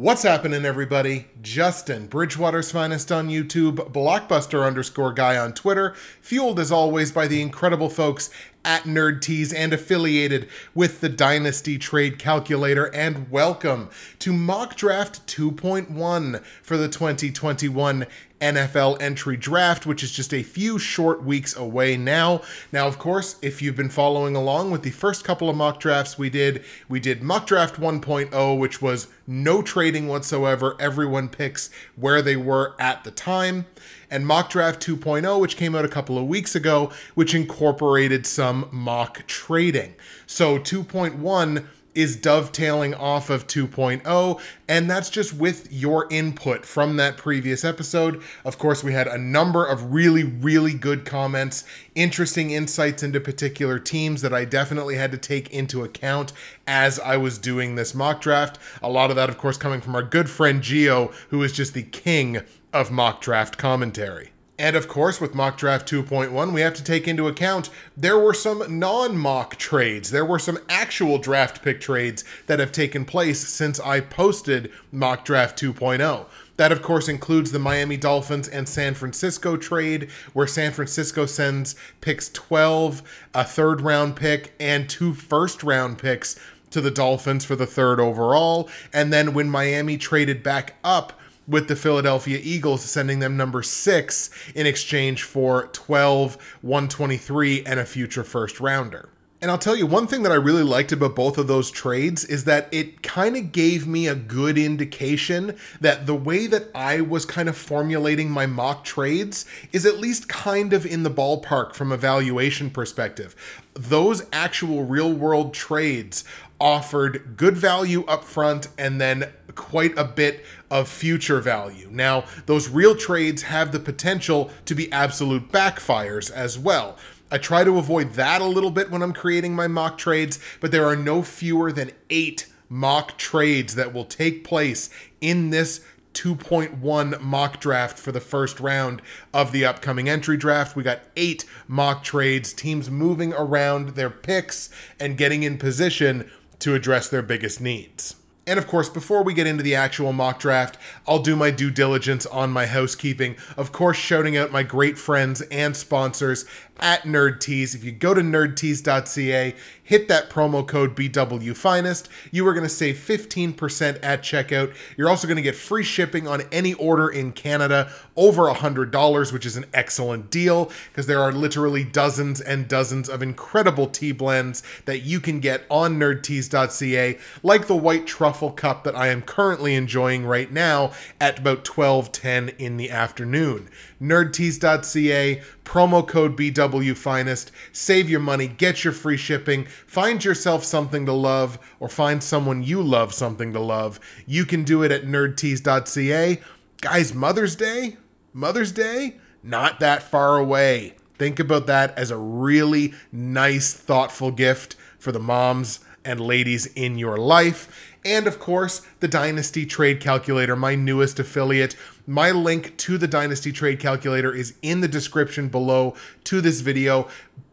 What's happening, everybody? Justin, Bridgewater's finest on YouTube, Blockbuster underscore guy on Twitter, fueled as always by the incredible folks at Nerd Tees and affiliated with the Dynasty Trade Calculator. And welcome to Mock Draft 2.1 for the 2021 NFL entry draft, which is just a few short weeks away now. Now, of course, if you've been following along with the first couple of mock drafts we did, we did mock draft 1.0, which was no trading whatsoever. Everyone picks where they were at the time. And mock draft 2.0, which came out a couple of weeks ago, which incorporated some mock trading. So 2.1 is dovetailing off of 2.0, and that's just with your input from that previous episode. Of course, we had a number of really, really good comments, interesting insights into particular teams that I definitely had to take into account as I was doing this mock draft. A lot of that, of course, coming from our good friend Geo, who is just the king of mock draft commentary. And of course, with Mock Draft 2.1, we have to take into account there were some non mock trades. There were some actual draft pick trades that have taken place since I posted Mock Draft 2.0. That, of course, includes the Miami Dolphins and San Francisco trade, where San Francisco sends picks 12, a third round pick, and two first round picks to the Dolphins for the third overall. And then when Miami traded back up, with the Philadelphia Eagles, sending them number six in exchange for 12, 123, and a future first rounder. And I'll tell you, one thing that I really liked about both of those trades is that it kind of gave me a good indication that the way that I was kind of formulating my mock trades is at least kind of in the ballpark from a valuation perspective. Those actual real world trades offered good value up front and then quite a bit of future value. Now, those real trades have the potential to be absolute backfires as well. I try to avoid that a little bit when I'm creating my mock trades, but there are no fewer than eight mock trades that will take place in this 2.1 mock draft for the first round of the upcoming entry draft. We got eight mock trades, teams moving around their picks and getting in position to address their biggest needs. And of course, before we get into the actual mock draft, I'll do my due diligence on my housekeeping. Of course, shouting out my great friends and sponsors at NerdTees. If you go to nerdtees.ca, hit that promo code BW Finest, you are going to save 15% at checkout. You're also going to get free shipping on any order in Canada over $100, which is an excellent deal because there are literally dozens and dozens of incredible tea blends that you can get on nerdtees.ca, like the white truffle cup that I am currently enjoying right now at about 12:10 in the afternoon. nerdtees.ca promo code BW Finest. Save your money, get your free shipping, find yourself something to love, or find someone you love something to love. You can do it at nerdtees.ca. Guys, Mother's Day? Mother's Day? Not that far away. Think about that as a really nice, thoughtful gift for the moms and ladies in your life. And of course, the Dynasty Trade Calculator, my newest affiliate. My link to the Dynasty Trade Calculator is in the description below to this video.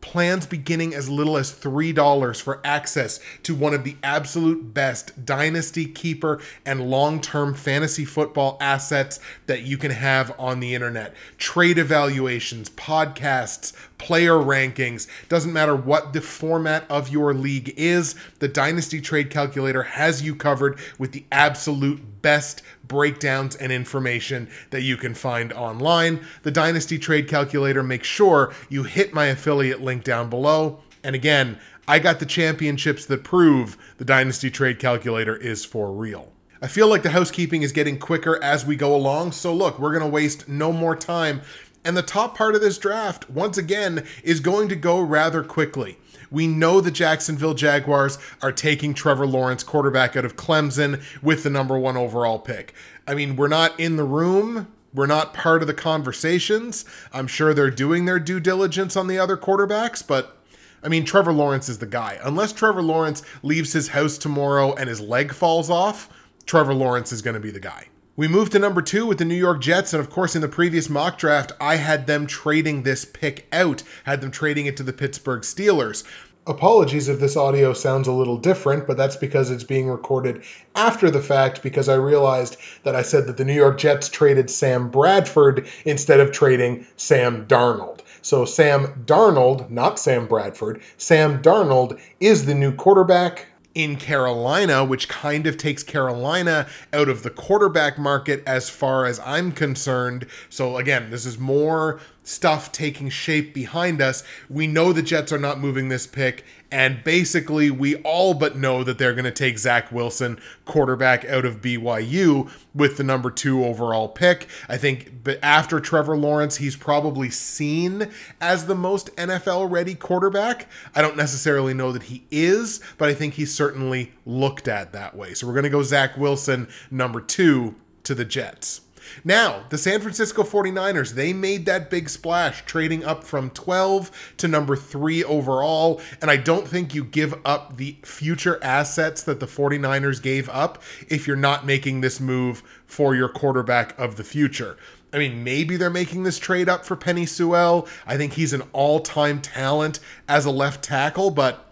Plans beginning as little as $3 for access to one of the absolute best Dynasty Keeper and long term fantasy football assets that you can have on the internet. Trade evaluations, podcasts, player rankings, doesn't matter what the format of your league is, the Dynasty Trade Calculator has you covered with the absolute best breakdowns and information that you can find online. The Dynasty Trade Calculator, makes sure you hit my affiliate link down below. And again, I got the championships that prove the Dynasty Trade Calculator is for real. I feel like the housekeeping is getting quicker as we go along, so look, we're going to waste no more time. And the top part of this draft, once again, is going to go rather quickly. We know the Jacksonville Jaguars are taking Trevor Lawrence, quarterback out of Clemson, with the number one overall pick. I mean, we're not in the room. We're not part of the conversations. I'm sure they're doing their due diligence on the other quarterbacks, but I mean, Trevor Lawrence is the guy. Unless Trevor Lawrence leaves his house tomorrow and his leg falls off, Trevor Lawrence is going to be the guy. We moved to number two with the New York Jets, and of course, in the previous mock draft, I had them trading this pick out, had them trading it to the Pittsburgh Steelers. Apologies if this audio sounds a little different, but that's because it's being recorded after the fact because I realized that I said that the New York Jets traded Sam Bradford instead of trading Sam Darnold. So Sam Darnold, not Sam Bradford, Sam Darnold is the new quarterback in Carolina, which kind of takes Carolina out of the quarterback market as far as I'm concerned. So, again, this is more stuff taking shape behind us. We know the Jets are not moving this pick, and basically, we all but know that they're going to take Zach Wilson, quarterback out of BYU, with the number two overall pick. I think after Trevor Lawrence, he's probably seen as the most NFL ready quarterback. I don't necessarily know that he is, but I think he's certainly looked at that way. So we're going to go Zach Wilson, number two, to the Jets. Now, the San Francisco 49ers, they made that big splash, trading up from 12 to number 3 overall. And I don't think you give up the future assets that the 49ers gave up if you're not making this move for your quarterback of the future. I mean, maybe they're making this trade up for Penei Sewell. I think he's an all time talent as a left tackle, but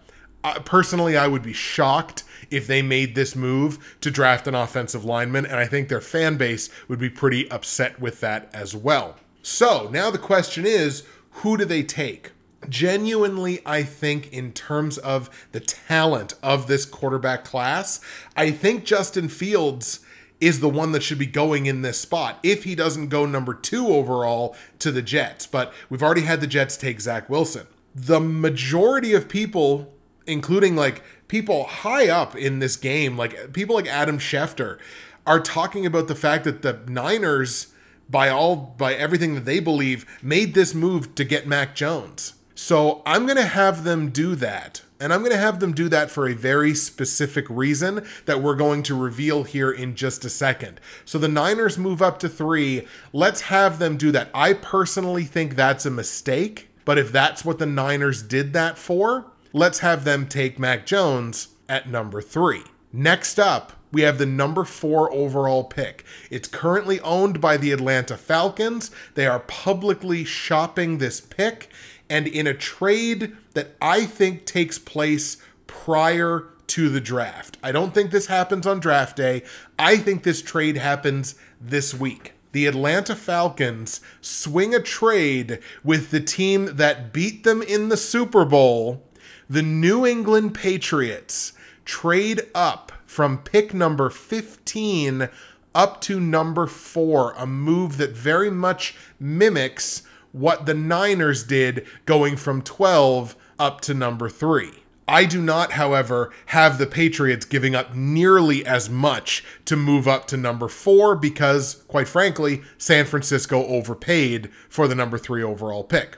uh, personally, I would be shocked if they made this move to draft an offensive lineman, and I think their fan base would be pretty upset with that as well. So now the question is who do they take? Genuinely, I think, in terms of the talent of this quarterback class, I think Justin Fields is the one that should be going in this spot if he doesn't go number two overall to the Jets. But we've already had the Jets take Zach Wilson. The majority of people, including like people high up in this game, like people like Adam Schefter, are talking about the fact that the Niners, by all by everything that they believe, made this move to get Mac Jones. So I'm gonna have them do that. And I'm going to have them do that for a very specific reason that we're going to reveal here in just a second. So the Niners move up to three. Let's have them do that. I personally think that's a mistake, but if that's what the Niners did that for, let's have them take Mac Jones at number three. Next up, we have the number four overall pick. It's currently owned by the Atlanta Falcons. They are publicly shopping this pick, and in a trade that I think takes place prior to the draft. I don't think this happens on draft day. I think this trade happens this week the Atlanta Falcons swing a trade with the team that beat them in the Super Bowl the New England Patriots trade up from pick number 15 up to number 4, a move that very much mimics what the Niners did going from 12 up to number 3. I do not, however, have the Patriots giving up nearly as much to move up to number four because, quite frankly, San Francisco overpaid for the number three overall pick.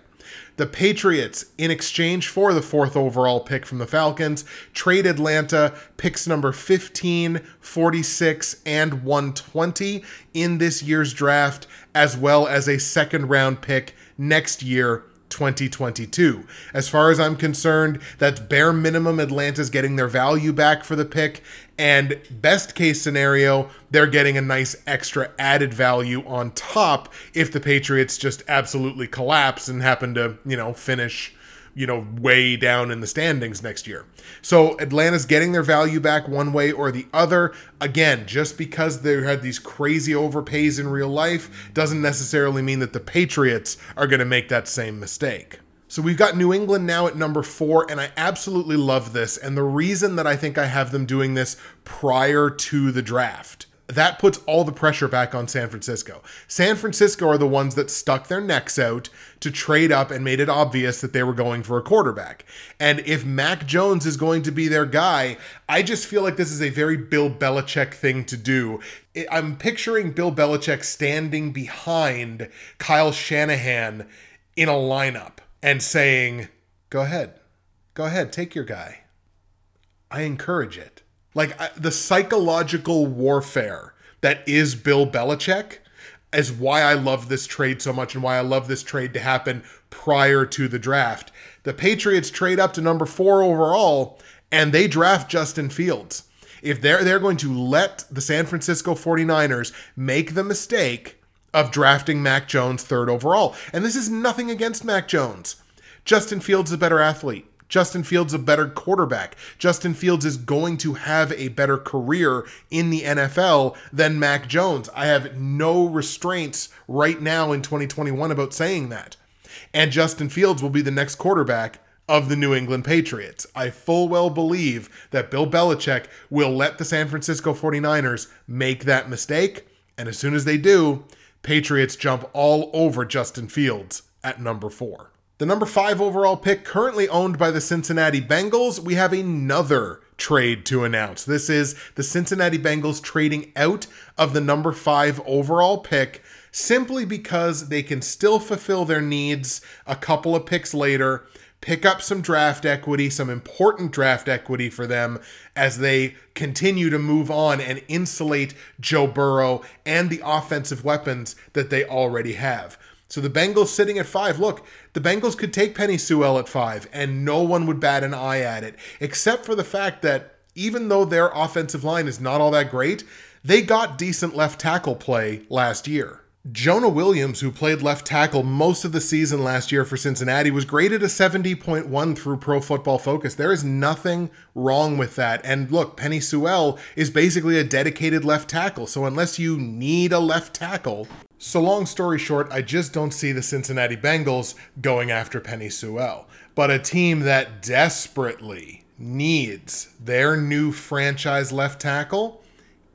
The Patriots, in exchange for the fourth overall pick from the Falcons, trade Atlanta picks number 15, 46, and 120 in this year's draft, as well as a second round pick next year 2022. As far as I'm concerned, that's bare minimum Atlanta's getting their value back for the pick. And best case scenario, they're getting a nice extra added value on top if the Patriots just absolutely collapse and happen to, you know, finish you know, way down in the standings next year. So Atlanta's getting their value back one way or the other. Again, just because they had these crazy overpays in real life doesn't necessarily mean that the Patriots are going to make that same mistake. So we've got New England now at number four, and I absolutely love this. And the reason that I think I have them doing this prior to the draft that puts all the pressure back on San Francisco. San Francisco are the ones that stuck their necks out to trade up and made it obvious that they were going for a quarterback. And if Mac Jones is going to be their guy, I just feel like this is a very Bill Belichick thing to do. I'm picturing Bill Belichick standing behind Kyle Shanahan in a lineup and saying, Go ahead, go ahead, take your guy. I encourage it. Like I, the psychological warfare that is Bill Belichick is why I love this trade so much and why I love this trade to happen prior to the draft. The Patriots trade up to number four overall and they draft Justin Fields. If they're they're going to let the San Francisco 49ers make the mistake of drafting Mac Jones third overall. And this is nothing against Mac Jones. Justin Fields is a better athlete. Justin Fields a better quarterback. Justin Fields is going to have a better career in the NFL than Mac Jones. I have no restraints right now in 2021 about saying that. And Justin Fields will be the next quarterback of the New England Patriots. I full well believe that Bill Belichick will let the San Francisco 49ers make that mistake. And as soon as they do, Patriots jump all over Justin Fields at number four. The number five overall pick, currently owned by the Cincinnati Bengals, we have another trade to announce. This is the Cincinnati Bengals trading out of the number five overall pick simply because they can still fulfill their needs a couple of picks later, pick up some draft equity, some important draft equity for them as they continue to move on and insulate Joe Burrow and the offensive weapons that they already have. So the Bengals sitting at five. Look, the Bengals could take Penei Sewell at five, and no one would bat an eye at it, except for the fact that even though their offensive line is not all that great, they got decent left tackle play last year. Jonah Williams, who played left tackle most of the season last year for Cincinnati, was graded a 70.1 through Pro Football Focus. There is nothing wrong with that. And look, Penei Sewell is basically a dedicated left tackle. So unless you need a left tackle, so, long story short, I just don't see the Cincinnati Bengals going after Penei Sewell. But a team that desperately needs their new franchise left tackle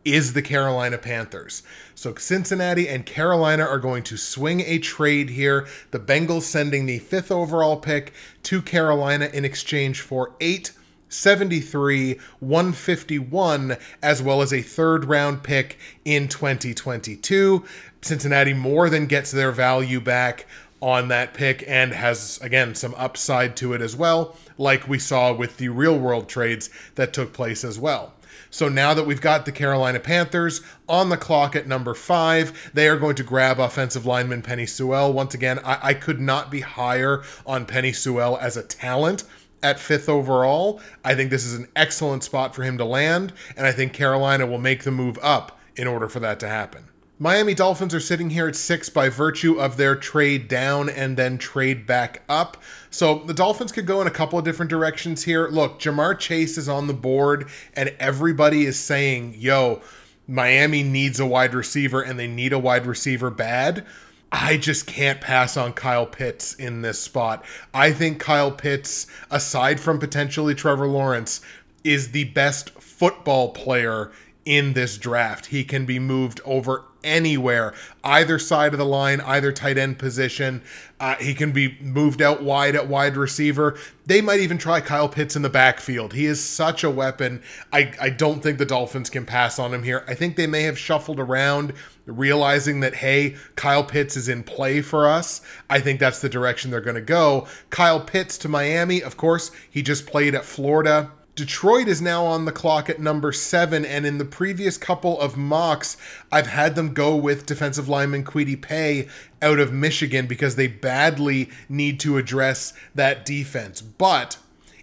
is the Carolina Panthers. So, Cincinnati and Carolina are going to swing a trade here. The Bengals sending the fifth overall pick to Carolina in exchange for eight 73, 151, as well as a third round pick in 2022. Cincinnati more than gets their value back on that pick and has, again, some upside to it as well, like we saw with the real world trades that took place as well. So now that we've got the Carolina Panthers on the clock at number five, they are going to grab offensive lineman Penei Sewell. Once again, I, I could not be higher on Penei Sewell as a talent at fifth overall. I think this is an excellent spot for him to land, and I think Carolina will make the move up in order for that to happen. Miami Dolphins are sitting here at six by virtue of their trade down and then trade back up. So the Dolphins could go in a couple of different directions here. Look, Ja'Marr Chase is on the board, and everybody is saying, yo, Miami needs a wide receiver and they need a wide receiver bad. I just can't pass on Kyle Pitts in this spot. I think Kyle Pitts, aside from potentially Trevor Lawrence, is the best football player in this draft. He can be moved over anywhere, either side of the line, either tight end position. Uh, he can be moved out wide at wide receiver. They might even try Kyle Pitts in the backfield. He is such a weapon. I, I don't think the Dolphins can pass on him here. I think they may have shuffled around, realizing that, hey, Kyle Pitts is in play for us. I think that's the direction they're going to go. Kyle Pitts to Miami, of course, he just played at Florida Detroit is now on the clock at number seven, and in the previous couple of mocks, I've had them go with defensive lineman Kwity Paye out of Michigan because they badly need to address that defense. But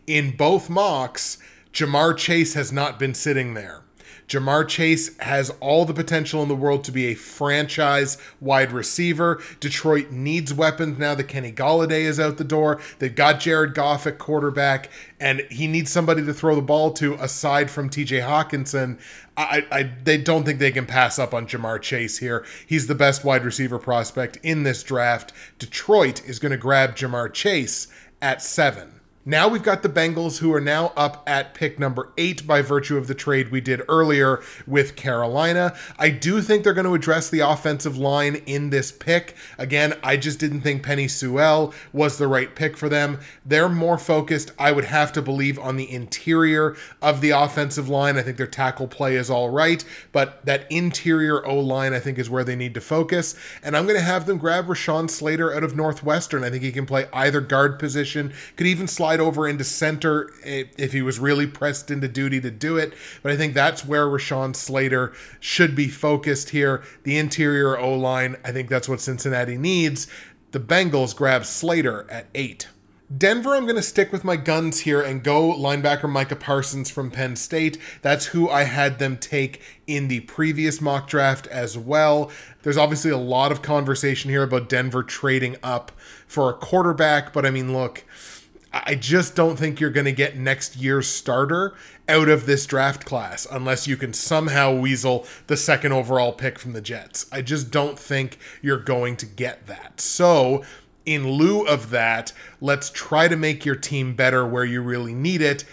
in both mocks, Ja'Marr Chase has not been sitting there. Ja'Marr Chase has all the potential in the world to be a franchise wide receiver. Detroit needs weapons now that Kenny Golladay is out the door. They've got Jared Goff at quarterback, and he needs somebody to throw the ball to aside from TJ Hockenson. I, I they don't think they can pass up on Ja'Marr Chase here. He's the best wide receiver prospect in this draft. Detroit is going to grab Ja'Marr Chase at seven. Now we've got the Bengals who are now up at pick number eight by virtue of the trade we did earlier with Carolina. I do think they're going to address the offensive line in this pick. Again, I just didn't think Penei Sewell was the right pick for them. They're more focused, I would have to believe, on the interior of the offensive line. I think their tackle play is all right, but that interior O line, I think, is where they need to focus. And I'm going to have them grab Rashawn Slater out of Northwestern. I think he can play either guard position, could even slide slide over into center if he was really pressed into duty to do it. But I think that's where Rashawn Slater should be focused here. The interior O line, I think that's what Cincinnati needs. The Bengals grab Slater at eight. Denver, I'm going to stick with my guns here and go linebacker Micah Parsons from Penn State. That's who I had them take in the previous mock draft as well. There's obviously a lot of conversation here about Denver trading up for a quarterback, but I mean, look, I just don't think you're going to get next year's starter out of this draft class unless you can somehow weasel the second overall pick from the Jets. I just don't think you're going to get that. So, in lieu of that, let's try to make your team better where you really need it.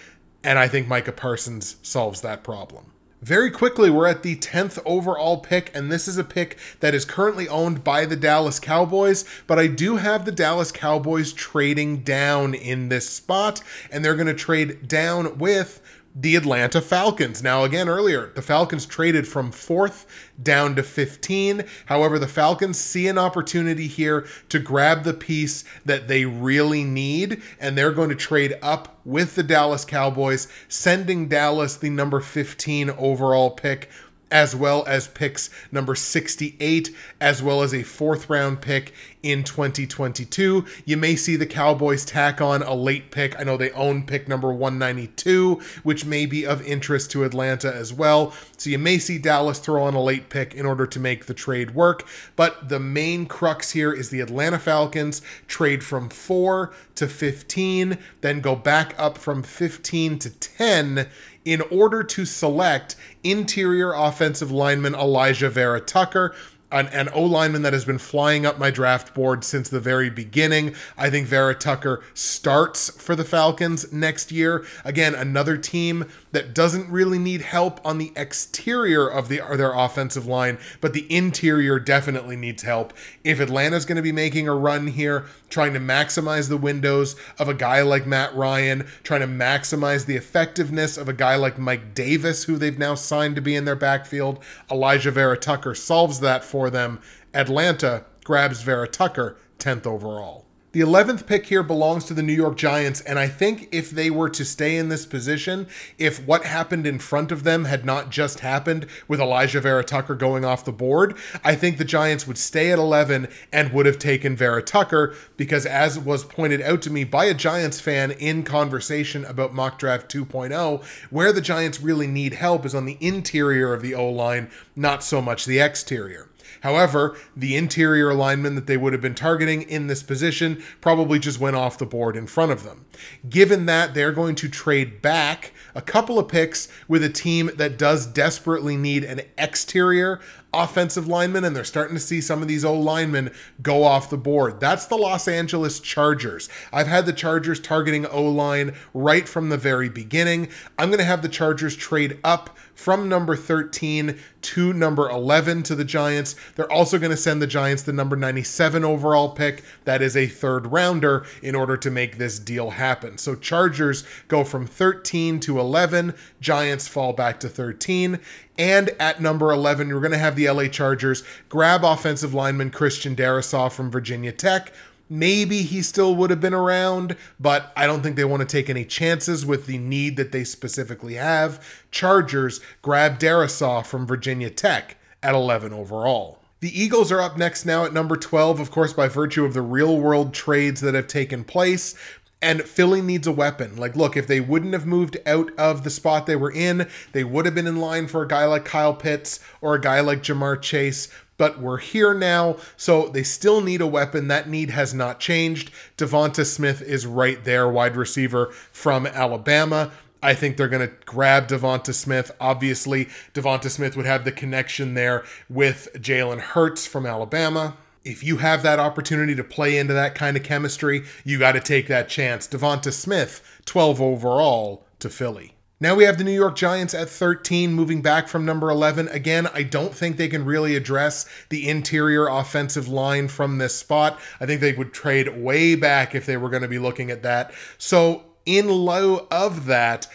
And I think Micah Parsons solves that problem. Very quickly, we're at the 10th overall pick, and this is a pick that is currently owned by the Dallas Cowboys. But I do have the Dallas Cowboys trading down in this spot, and they're going to trade down with the Atlanta Falcons. Now, again, earlier, the Falcons traded from fourth down to 15. However, the Falcons see an opportunity here to grab the piece that they really need, and they're going to trade up with the Dallas Cowboys, sending Dallas the number 15 overall pick as well as picks number 68, as well as a fourth round pick in 2022. You may see the Cowboys tack on a late pick. I know they own pick number 192, which may be of interest to Atlanta as well. So you may see Dallas throw on a late pick in order to make the trade work. But the main crux here is the Atlanta Falcons trade from 4 to 15, then go back up from 15 to 10 in order to select interior offensive lineman Alijah Vera Tucker an, an O lineman that has been flying up my draft board since the very beginning. I think Vera Tucker starts for the Falcons next year. Again, another team that doesn't really need help on the exterior of the their offensive line, but the interior definitely needs help. If Atlanta's going to be making a run here, trying to maximize the windows of a guy like Matt Ryan, trying to maximize the effectiveness of a guy like Mike Davis, who they've now signed to be in their backfield, Alijah Vera Tucker solves that for them. Atlanta grabs Vera Tucker 10th overall. The 11th pick here belongs to the New York Giants, and I think if they were to stay in this position, if what happened in front of them had not just happened with Alijah Vera Tucker going off the board, I think the Giants would stay at 11 and would have taken Vera Tucker because, as was pointed out to me by a Giants fan in conversation about Mock Draft 2.0, where the Giants really need help is on the interior of the O line, not so much the exterior. However, the interior lineman that they would have been targeting in this position probably just went off the board in front of them. Given that, they're going to trade back a couple of picks with a team that does desperately need an exterior offensive linemen, and they're starting to see some of these O linemen go off the board. That's the Los Angeles Chargers. I've had the Chargers targeting O line right from the very beginning. I'm going to have the Chargers trade up from number 13 to number 11 to the Giants. They're also going to send the Giants the number 97 overall pick. That is a third rounder in order to make this deal happen. So Chargers go from 13 to 11, Giants fall back to 13. And at number 11, you're going to have the LA Chargers grab offensive lineman Christian Darrisaw from Virginia Tech. Maybe he still would have been around, but I don't think they want to take any chances with the need that they specifically have. Chargers grab Darrisaw from Virginia Tech at 11 overall. The Eagles are up next now at number 12, of course, by virtue of the real world trades that have taken place. And Philly needs a weapon. Like, look, if they wouldn't have moved out of the spot they were in, they would have been in line for a guy like Kyle Pitts or a guy like Ja'Marr Chase. But we're here now, so they still need a weapon. That need has not changed. Devonta Smith is right there, wide receiver from Alabama. I think they're going to grab Devonta Smith. Obviously, Devonta Smith would have the connection there with Jalen Hurts from Alabama if you have that opportunity to play into that kind of chemistry, you got to take that chance. Devonta Smith, 12 overall to Philly. Now we have the New York Giants at 13, moving back from number 11. Again, I don't think they can really address the interior offensive line from this spot. I think they would trade way back if they were going to be looking at that. So, in lieu of that,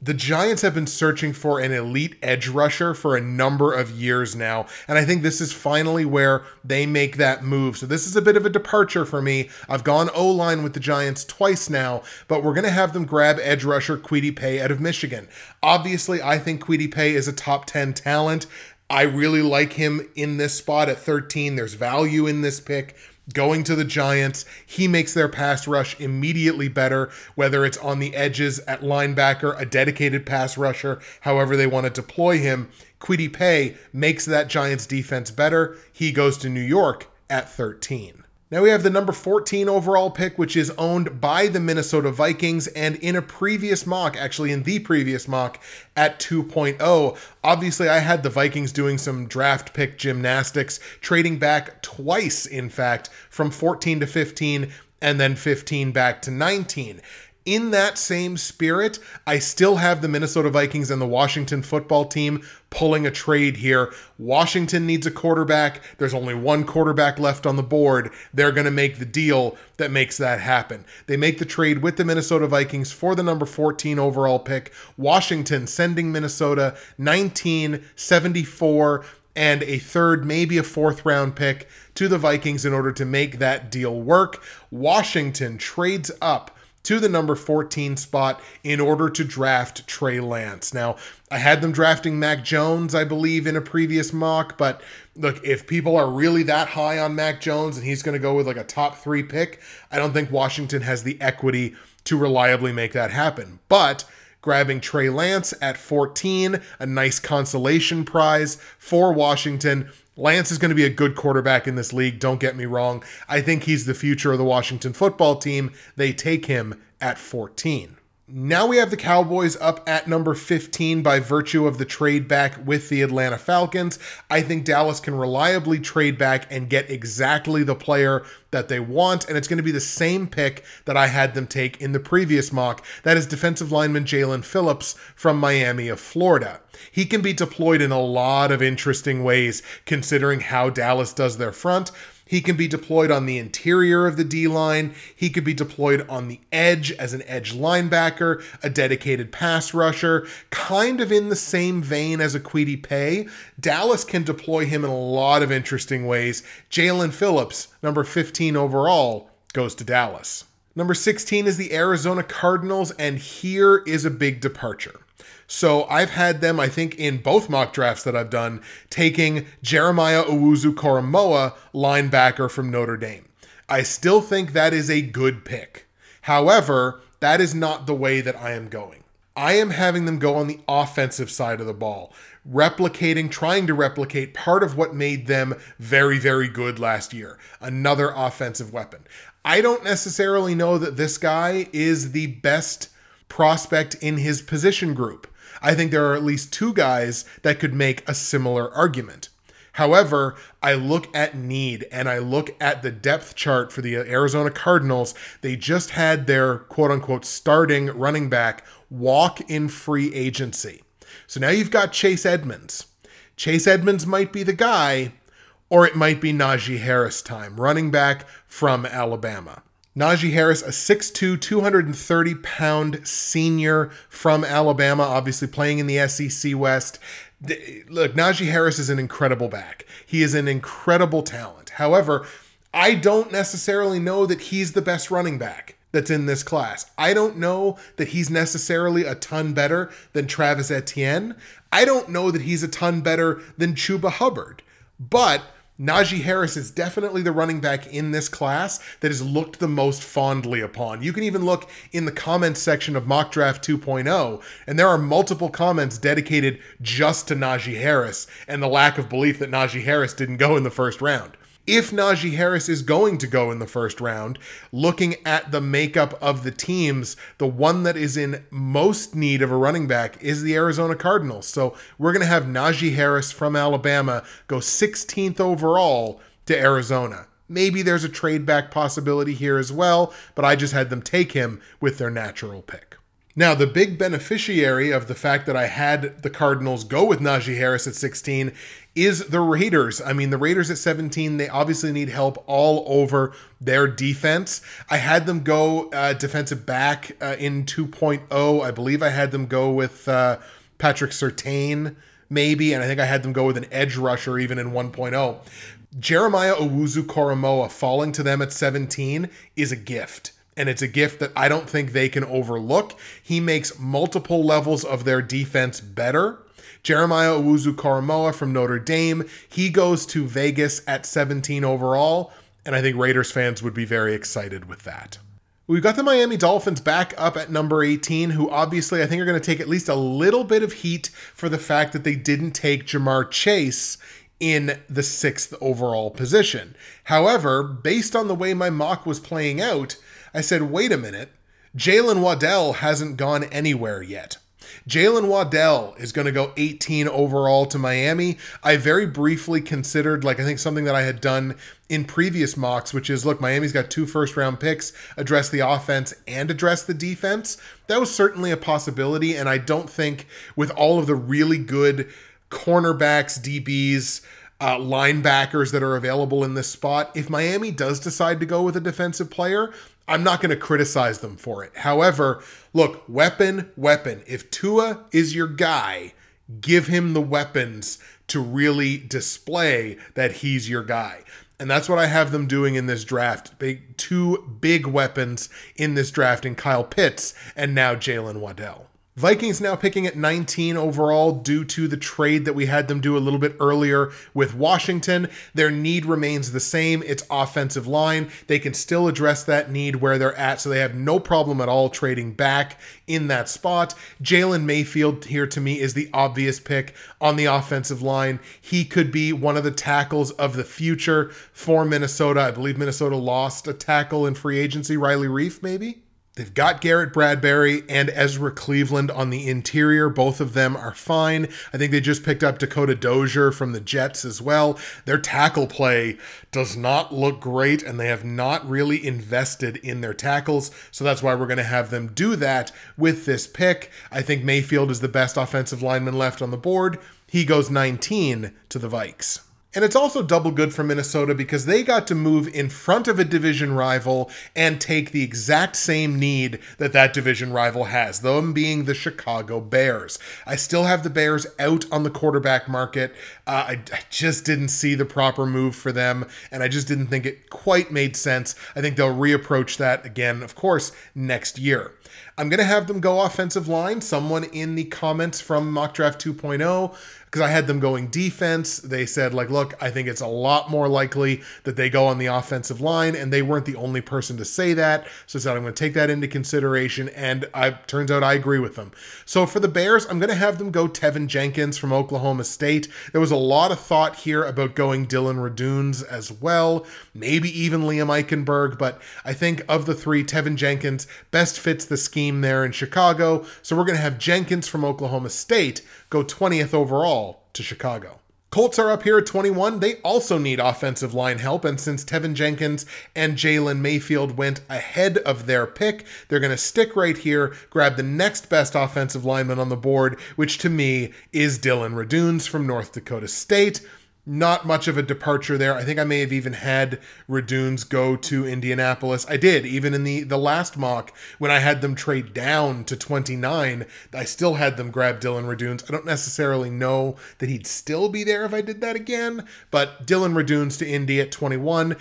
the Giants have been searching for an elite edge rusher for a number of years now, and I think this is finally where they make that move. So, this is a bit of a departure for me. I've gone O line with the Giants twice now, but we're going to have them grab edge rusher Kwity Paye out of Michigan. Obviously, I think Kwity Paye is a top 10 talent. I really like him in this spot at 13. There's value in this pick going to the Giants. He makes their pass rush immediately better, whether it's on the edges at linebacker, a dedicated pass rusher, however they want to deploy him. Kwity Paye makes that Giants defense better. He goes to New York at 13. Now we have the number 14 overall pick, which is owned by the Minnesota Vikings, and in a previous mock, actually in the previous mock at 2.0, obviously I had the Vikings doing some draft pick gymnastics, trading back twice, in fact, from 14 to 15 and then 15 back to 19 in that same spirit, I still have the Minnesota Vikings and the Washington football team pulling a trade here. Washington needs a quarterback. There's only one quarterback left on the board. They're going to make the deal that makes that happen. They make the trade with the Minnesota Vikings for the number 14 overall pick. Washington sending Minnesota 1974 and a third, maybe a fourth round pick to the Vikings in order to make that deal work. Washington trades up to the number 14 spot in order to draft Trey Lance. Now, I had them drafting Mac Jones, I believe, in a previous mock, but look, if people are really that high on Mac Jones and he's going to go with like a top three pick, I don't think Washington has the equity to reliably make that happen. But grabbing Trey Lance at 14, a nice consolation prize for Washington. Lance is going to be a good quarterback in this league, don't get me wrong. I think he's the future of the Washington football team. They take him at 14. Now we have the Cowboys up at number 15 by virtue of the trade back with the Atlanta Falcons. I think Dallas can reliably trade back and get exactly the player that they want, and it's going to be the same pick that I had them take in the previous mock. That is defensive lineman Jaelan Phillips from Miami of Florida. He can be deployed in a lot of interesting ways considering how Dallas does their front. He can be deployed on the interior of the D line. He could be deployed on the edge as an edge linebacker, a dedicated pass rusher, kind of in the same vein as a Kwity Paye. Dallas can deploy him in a lot of interesting ways. Jaelan Phillips, number 15 overall, goes to Dallas. Number 16 is the Arizona Cardinals, and here is a big departure. So I've had them, I think, in both mock drafts that I've done, taking Jeremiah Owusu-Koramoah, linebacker from Notre Dame. I still think that is a good pick. However, that is not the way that I am going. I am having them go on the offensive side of the ball, replicating, trying to replicate part of what made them very, very good last year. Another offensive weapon. I don't necessarily know that this guy is the best prospect in his position group. I think there are at least two guys that could make a similar argument. However, I look at need and I look at the depth chart for the Arizona Cardinals. They just had their quote unquote starting running back walk in free agency. So now you've got Chase Edmonds. Chase Edmonds might be the guy, or it might be Najee Harris time, running back from Alabama. Najee Harris, a 6'2, 230 pound senior from Alabama, obviously playing in the SEC West. Look, Najee Harris is an incredible back. He is an incredible talent. However, I don't necessarily know that he's the best running back that's in this class. I don't know that he's necessarily a ton better than Travis Etienne. I don't know that he's a ton better than Chuba Hubbard. But Najee Harris is definitely the running back in this class that is looked the most fondly upon. You can even look in the comments section of Mock Draft 2.0, and there are multiple comments dedicated just to Najee Harris and the lack of belief that Najee Harris didn't go in the first round if Najee Harris is going to go in the first round, looking at the makeup of the teams, the one that is in most need of a running back is the Arizona Cardinals. So we're going to have Najee Harris from Alabama go 16th overall to Arizona. Maybe there's a trade back possibility here as well, but I just had them take him with their natural pick. Now, the big beneficiary of the fact that I had the Cardinals go with Najee Harris at 16 is the Raiders. I mean, the Raiders at 17, they obviously need help all over their defense. I had them go uh, defensive back uh, in 2.0. I believe I had them go with uh, Patrick Surtain, maybe, and I think I had them go with an edge rusher even in 1.0. Jeremiah Owusu-Koramoah falling to them at 17 is a gift and it's a gift that I don't think they can overlook. He makes multiple levels of their defense better. Jeremiah Owusu from Notre Dame, he goes to Vegas at 17 overall, and I think Raiders fans would be very excited with that. We've got the Miami Dolphins back up at number 18, who obviously I think are going to take at least a little bit of heat for the fact that they didn't take Ja'Marr Chase in the sixth overall position. However, based on the way my mock was playing out, I said, wait a minute, Jaylen Waddle hasn't gone anywhere yet. Jaylen Waddle is going to go 18 overall to Miami. I very briefly considered, like, I think something that I had done in previous mocks, which is look, Miami's got two first round picks, address the offense and address the defense. That was certainly a possibility. And I don't think, with all of the really good cornerbacks, DBs, uh, linebackers that are available in this spot, if Miami does decide to go with a defensive player, I'm not going to criticize them for it. However, look, weapon, weapon. If Tua is your guy, give him the weapons to really display that he's your guy. And that's what I have them doing in this draft. Big two big weapons in this draft in Kyle Pitts and now Jaylen Waddle. Vikings now picking at 19 overall due to the trade that we had them do a little bit earlier with Washington. Their need remains the same. It's offensive line. They can still address that need where they're at, so they have no problem at all trading back in that spot. Jalen Mayfield here to me is the obvious pick on the offensive line. He could be one of the tackles of the future for Minnesota. I believe Minnesota lost a tackle in free agency, Riley Reiff, maybe? They've got Garrett Bradbury and Ezra Cleveland on the interior. Both of them are fine. I think they just picked up Dakota Dozier from the Jets as well. Their tackle play does not look great, and they have not really invested in their tackles. So that's why we're going to have them do that with this pick. I think Mayfield is the best offensive lineman left on the board. He goes 19 to the Vikes. And it's also double good for Minnesota because they got to move in front of a division rival and take the exact same need that that division rival has, them being the Chicago Bears. I still have the Bears out on the quarterback market. Uh, I, I just didn't see the proper move for them, and I just didn't think it quite made sense. I think they'll reapproach that again, of course, next year. I'm going to have them go offensive line. Someone in the comments from Mock Draft 2.0 because I had them going defense. They said, like, look, I think it's a lot more likely that they go on the offensive line, and they weren't the only person to say that. So I said, I'm going to take that into consideration, and I turns out I agree with them. So for the Bears, I'm going to have them go Teven Jenkins from Oklahoma State. There was a lot of thought here about going Dillon Radunz as well, maybe even Liam Eichenberg, but I think of the three, Teven Jenkins best fits the scheme there in Chicago. So we're going to have Jenkins from Oklahoma State go 20th overall to Chicago. Colts are up here at 21. They also need offensive line help. And since Teven Jenkins and Jalen Mayfield went ahead of their pick, they're going to stick right here, grab the next best offensive lineman on the board, which to me is Dillon Radunz from North Dakota State not much of a departure there. I think I may have even had Radunz go to Indianapolis. I did, even in the, the last mock when I had them trade down to 29. I still had them grab Dillon Radunz. I don't necessarily know that he'd still be there if I did that again, but Dillon Radunz to Indy at 21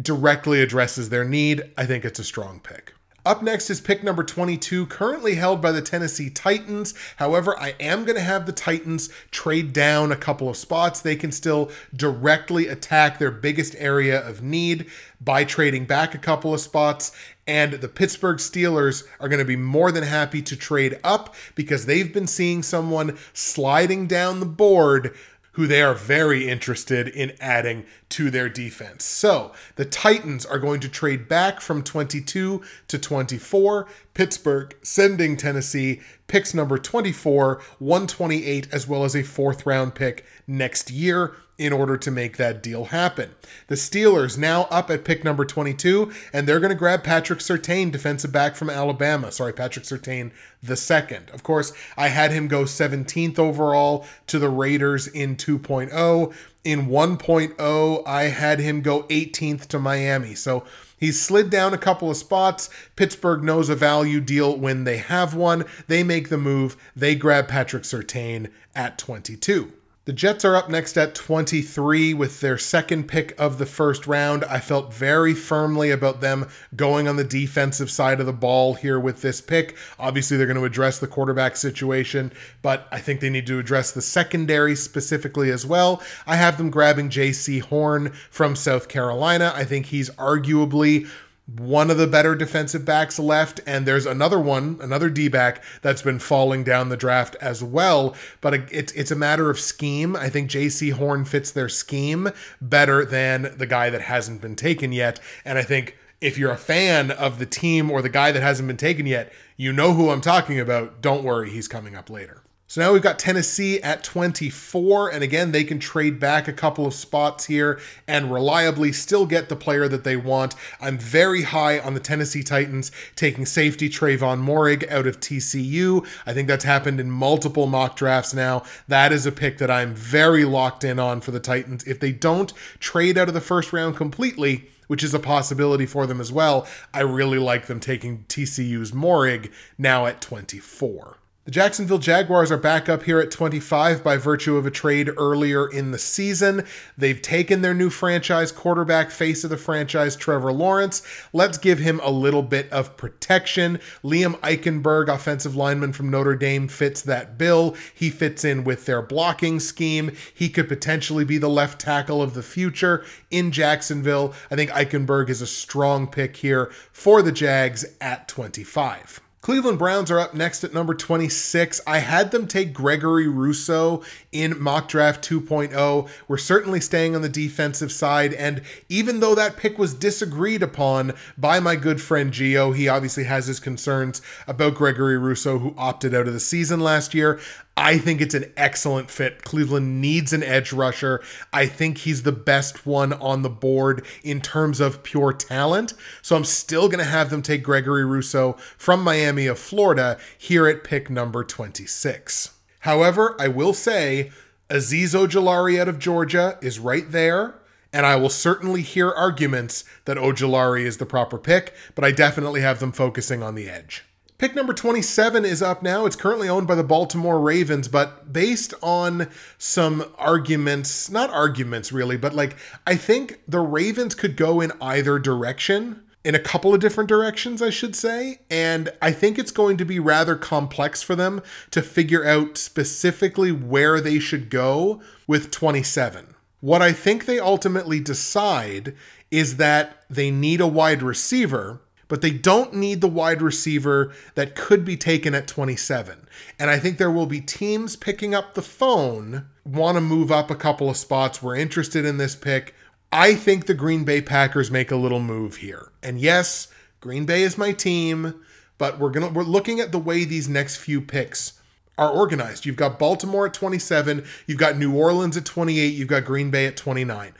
directly addresses their need. I think it's a strong pick. Up next is pick number 22, currently held by the Tennessee Titans. However, I am going to have the Titans trade down a couple of spots. They can still directly attack their biggest area of need by trading back a couple of spots. And the Pittsburgh Steelers are going to be more than happy to trade up because they've been seeing someone sliding down the board who they are very interested in adding to their defense. So the Titans are going to trade back from 22 to 24. Pittsburgh sending Tennessee picks number 24, 128, as well as a fourth round pick next year in order to make that deal happen. The Steelers now up at pick number 22, and they're going to grab Patrick Surtain, defensive back from Alabama. Sorry, Patrick Surtain the second. Of course, I had him go 17th overall to the Raiders in 2.0. In 1.0, I had him go 18th to Miami. So He's slid down a couple of spots. Pittsburgh knows a value deal when they have one. They make the move. They grab Patrick Surtain at 22. The Jets are up next at 23 with their second pick of the first round. I felt very firmly about them going on the defensive side of the ball here with this pick. Obviously, they're going to address the quarterback situation, but I think they need to address the secondary specifically as well. I have them grabbing Jaycee Horn from South Carolina. I think he's arguably one of the better defensive backs left, and there's another one, another D back that's been falling down the draft as well. But it's it's a matter of scheme. I think Jaycee Horn fits their scheme better than the guy that hasn't been taken yet, and I think if you're a fan of the team or the guy that hasn't been taken yet, you know who I'm talking about. Don't worry, he's coming up later. So now we've got Tennessee at 24, and again, they can trade back a couple of spots here and reliably still get the player that they want. I'm very high on the Tennessee Titans taking safety Trevon Moehrig out of TCU. I think that's happened in multiple mock drafts now. That is a pick that I'm very locked in on for the Titans. If they don't trade out of the first round completely, which is a possibility for them as well, I really like them taking TCU's Moehrig now at 24. The Jacksonville Jaguars are back up here at 25 by virtue of a trade earlier in the season. They've taken their new franchise quarterback, face of the franchise, Trevor Lawrence. Let's give him a little bit of protection. Liam Eichenberg, offensive lineman from Notre Dame, fits that bill. He fits in with their blocking scheme. He could potentially be the left tackle of the future in Jacksonville. I think Eichenberg is a strong pick here for the Jags at 25. Cleveland Browns are up next at number 26. I had them take Gregory Rousseau in mock draft 2.0. We're certainly staying on the defensive side. And even though that pick was disagreed upon by my good friend Geo, he obviously has his concerns about Gregory Rousseau, who opted out of the season last year. I think it's an excellent fit. Cleveland needs an edge rusher. I think he's the best one on the board in terms of pure talent. So I'm still going to have them take Gregory Rousseau from Miami of Florida here at pick number 26. However, I will say Azeez Ojulari out of Georgia is right there. And I will certainly hear arguments that Ojulari is the proper pick, but I definitely have them focusing on the edge. Pick number 27 is up now. It's currently owned by the Baltimore Ravens, but based on some arguments, not arguments really, but like I think the Ravens could go in either direction, in a couple of different directions, I should say. And I think it's going to be rather complex for them to figure out specifically where they should go with 27. What I think they ultimately decide is that they need a wide receiver but they don't need the wide receiver that could be taken at 27. And I think there will be teams picking up the phone, want to move up a couple of spots. We're interested in this pick. I think the Green Bay Packers make a little move here. And yes, Green Bay is my team, but we're going to we're looking at the way these next few picks are organized. You've got Baltimore at 27, you've got New Orleans at 28, you've got Green Bay at 29.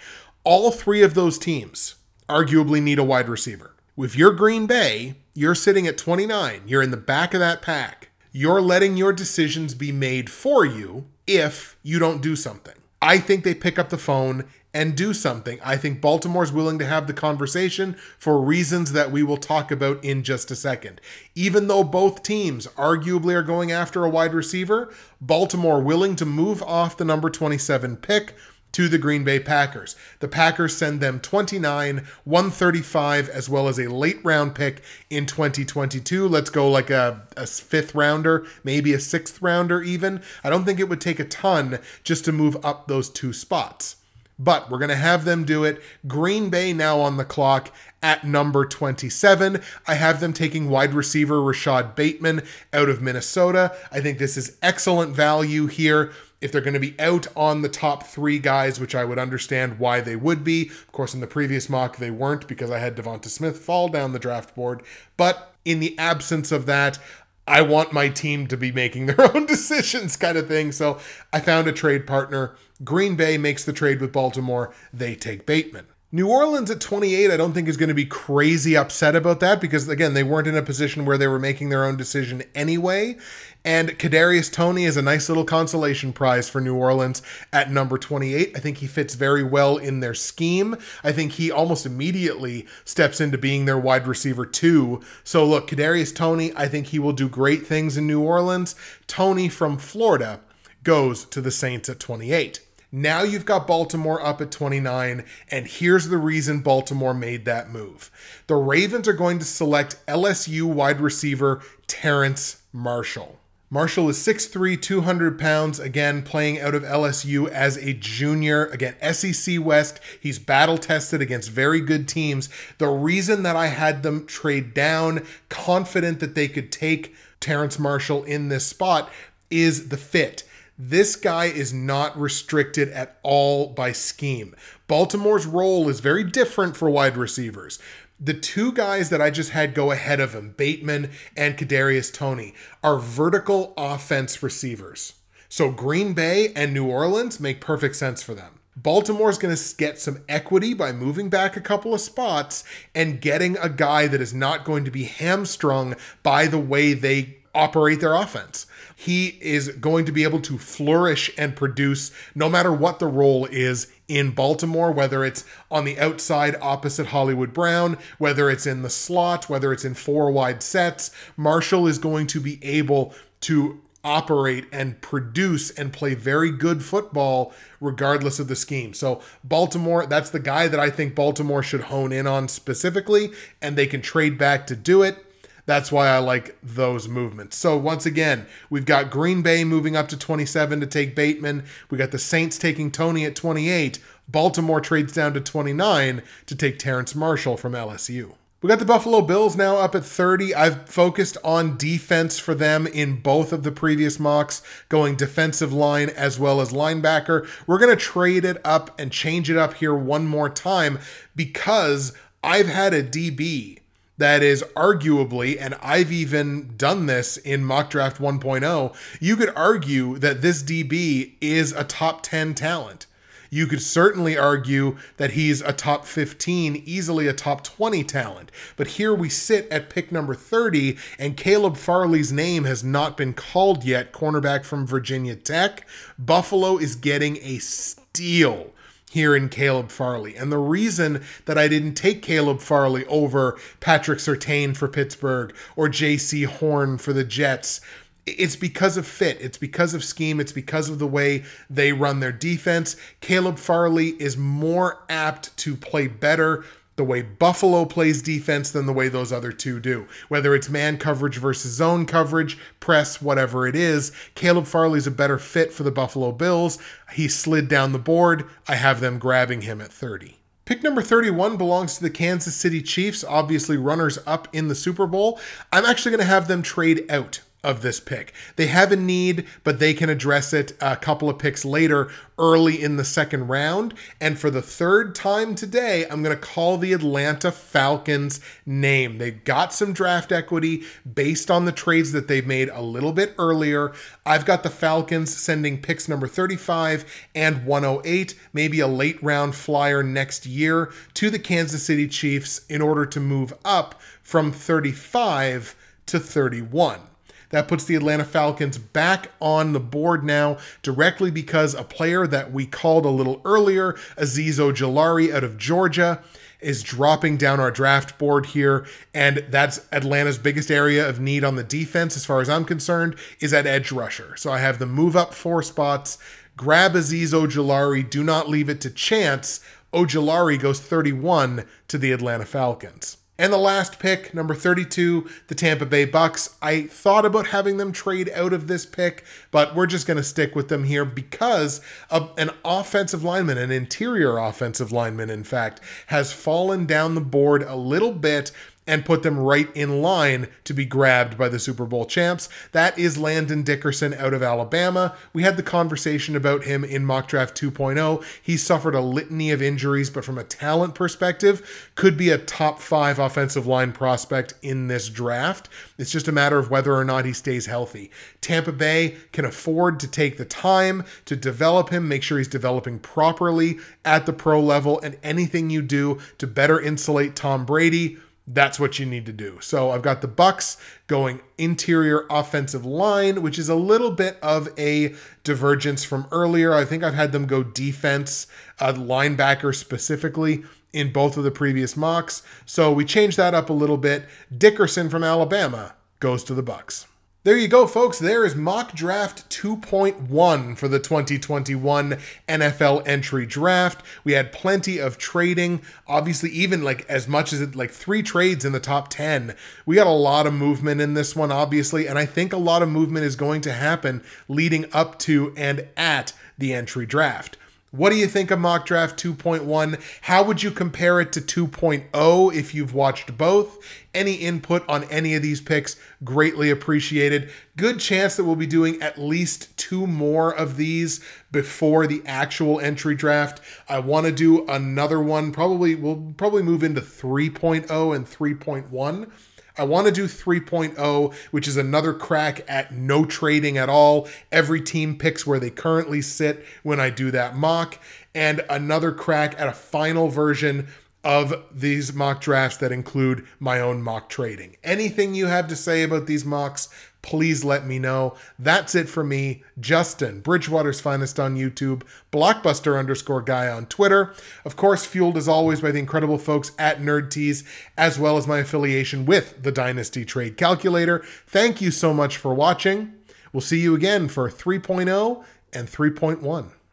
All three of those teams arguably need a wide receiver. If you're Green Bay, you're sitting at 29, you're in the back of that pack. You're letting your decisions be made for you if you don't do something. I think they pick up the phone and do something. I think Baltimore's willing to have the conversation for reasons that we will talk about in just a second. Even though both teams arguably are going after a wide receiver, Baltimore willing to move off the number 27 pick to the Green Bay Packers. The Packers send them 29, 135, as well as a late round pick in 2022. Let's go like a, a fifth rounder, maybe a sixth rounder, even. I don't think it would take a ton just to move up those two spots. But we're going to have them do it. Green Bay now on the clock at number 27. I have them taking wide receiver Rashod Bateman out of Minnesota. I think this is excellent value here if they're going to be out on the top three guys, which I would understand why they would be. Of course, in the previous mock, they weren't because I had Devonta Smith fall down the draft board. But in the absence of that, I want my team to be making their own decisions, kind of thing. So I found a trade partner. Green Bay makes the trade with Baltimore. They take Bateman. New Orleans at 28, I don't think is going to be crazy upset about that because, again, they weren't in a position where they were making their own decision anyway. And Kadarius Toney is a nice little consolation prize for New Orleans at number 28. I think he fits very well in their scheme. I think he almost immediately steps into being their wide receiver too. So look, Kadarius Toney, I think he will do great things in New Orleans. Toney from Florida goes to the Saints at 28. Now you've got Baltimore up at 29, and here's the reason Baltimore made that move. The Ravens are going to select LSU wide receiver Terrence Marshall. Marshall is 6'3, 200 pounds, again, playing out of LSU as a junior. Again, SEC West. He's battle tested against very good teams. The reason that I had them trade down, confident that they could take Terrence Marshall in this spot, is the fit. This guy is not restricted at all by scheme. Baltimore's role is very different for wide receivers the two guys that I just had go ahead of him, Bateman and Kadarius Toney, are vertical offense receivers. So Green Bay and New Orleans make perfect sense for them. Baltimore's going to get some equity by moving back a couple of spots and getting a guy that is not going to be hamstrung by the way they operate their offense. He is going to be able to flourish and produce no matter what the role is in Baltimore, whether it's on the outside opposite Hollywood Brown, whether it's in the slot, whether it's in four wide sets. Marshall is going to be able to operate and produce and play very good football regardless of the scheme. So, Baltimore, that's the guy that I think Baltimore should hone in on specifically, and they can trade back to do it. That's why I like those movements. So once again, we've got Green Bay moving up to 27 to take Bateman. We got the Saints taking Toney at 28. Baltimore trades down to 29 to take Terrence Marshall from LSU. We got the Buffalo Bills now up at 30. I've focused on defense for them in both of the previous mocks, going defensive line as well as linebacker. We're going to trade it up and change it up here one more time because I've had a DB that is arguably, and I've even done this in mock draft 1.0, you could argue that this DB is a top 10 talent. You could certainly argue that he's a top 15, easily a top 20 talent. But here we sit at pick number 30, and Caleb Farley's name has not been called yet, cornerback from Virginia Tech. Buffalo is getting a steal here in Caleb Farley. And the reason that I didn't take Caleb Farley over Patrick Surtain for Pittsburgh or Jaycee Horn for the Jets it's because of fit. It's because of scheme. It's because of the way they run their defense. Caleb Farley is more apt to play better the way Buffalo plays defense than the way those other two do. Whether it's man coverage versus zone coverage, press, whatever it is, Caleb Farley's a better fit for the Buffalo Bills. He slid down the board. I have them grabbing him at 30. Pick number 31 belongs to the Kansas City Chiefs, obviously runners up in the Super Bowl. I'm actually going to have them trade out of this pick. They have a need, but they can address it a couple of picks later, early in the second round. And for the third time today, I'm going to call the Atlanta Falcons name. They've got some draft equity based on the trades that they've made a little bit earlier. I've got the Falcons sending picks number 35 and 108, maybe a late round flyer next year to the Kansas City Chiefs in order to move up from 35 to 31. That puts the Atlanta Falcons back on the board now, directly because a player that we called a little earlier, Azeez Ojulari out of Georgia, is dropping down our draft board here. And that's Atlanta's biggest area of need on the defense, as far as I'm concerned, is at edge rusher. So I have them move up four spots, grab Azeez Ojulari, do not leave it to chance. Ojulari goes 31 to the Atlanta Falcons. And the last pick, number 32, the Tampa Bay Bucks. I thought about having them trade out of this pick, but we're just going to stick with them here because of an offensive lineman, an interior offensive lineman, in fact, has fallen down the board a little bit and put them right in line to be grabbed by the Super Bowl champs. That is Landon Dickerson out of Alabama. We had the conversation about him in Mock Draft 2.0. He suffered a litany of injuries, but from a talent perspective, could be a top five offensive line prospect in this draft. It's just a matter of whether or not he stays healthy. Tampa Bay can afford to take the time to develop him, make sure he's developing properly at the pro level, and anything you do to better insulate Tom Brady that's what you need to do. So I've got the Bucks going interior offensive line, which is a little bit of a divergence from earlier. I think I've had them go defense, uh, linebacker specifically in both of the previous mocks. So we changed that up a little bit. Dickerson from Alabama goes to the Bucks. There you go, folks. There is mock draft 2.1 for the 2021 NFL entry draft. We had plenty of trading. Obviously, even like as much as like three trades in the top 10. We got a lot of movement in this one, obviously, and I think a lot of movement is going to happen leading up to and at the entry draft. What do you think of Mock Draft 2.1? How would you compare it to 2.0 if you've watched both? Any input on any of these picks, greatly appreciated. Good chance that we'll be doing at least two more of these before the actual entry draft. I want to do another one. Probably we'll probably move into 3.0 and 3.1 I want to do 3.0, which is another crack at no trading at all. Every team picks where they currently sit when I do that mock, and another crack at a final version of these mock drafts that include my own mock trading. Anything you have to say about these mocks, please let me know. That's it for me, Justin, Bridgewater's Finest on YouTube, Blockbuster underscore guy on Twitter. Of course, fueled as always by the incredible folks at Nerd NerdTees, as well as my affiliation with the Dynasty Trade Calculator. Thank you so much for watching. We'll see you again for 3.0 and 3.1.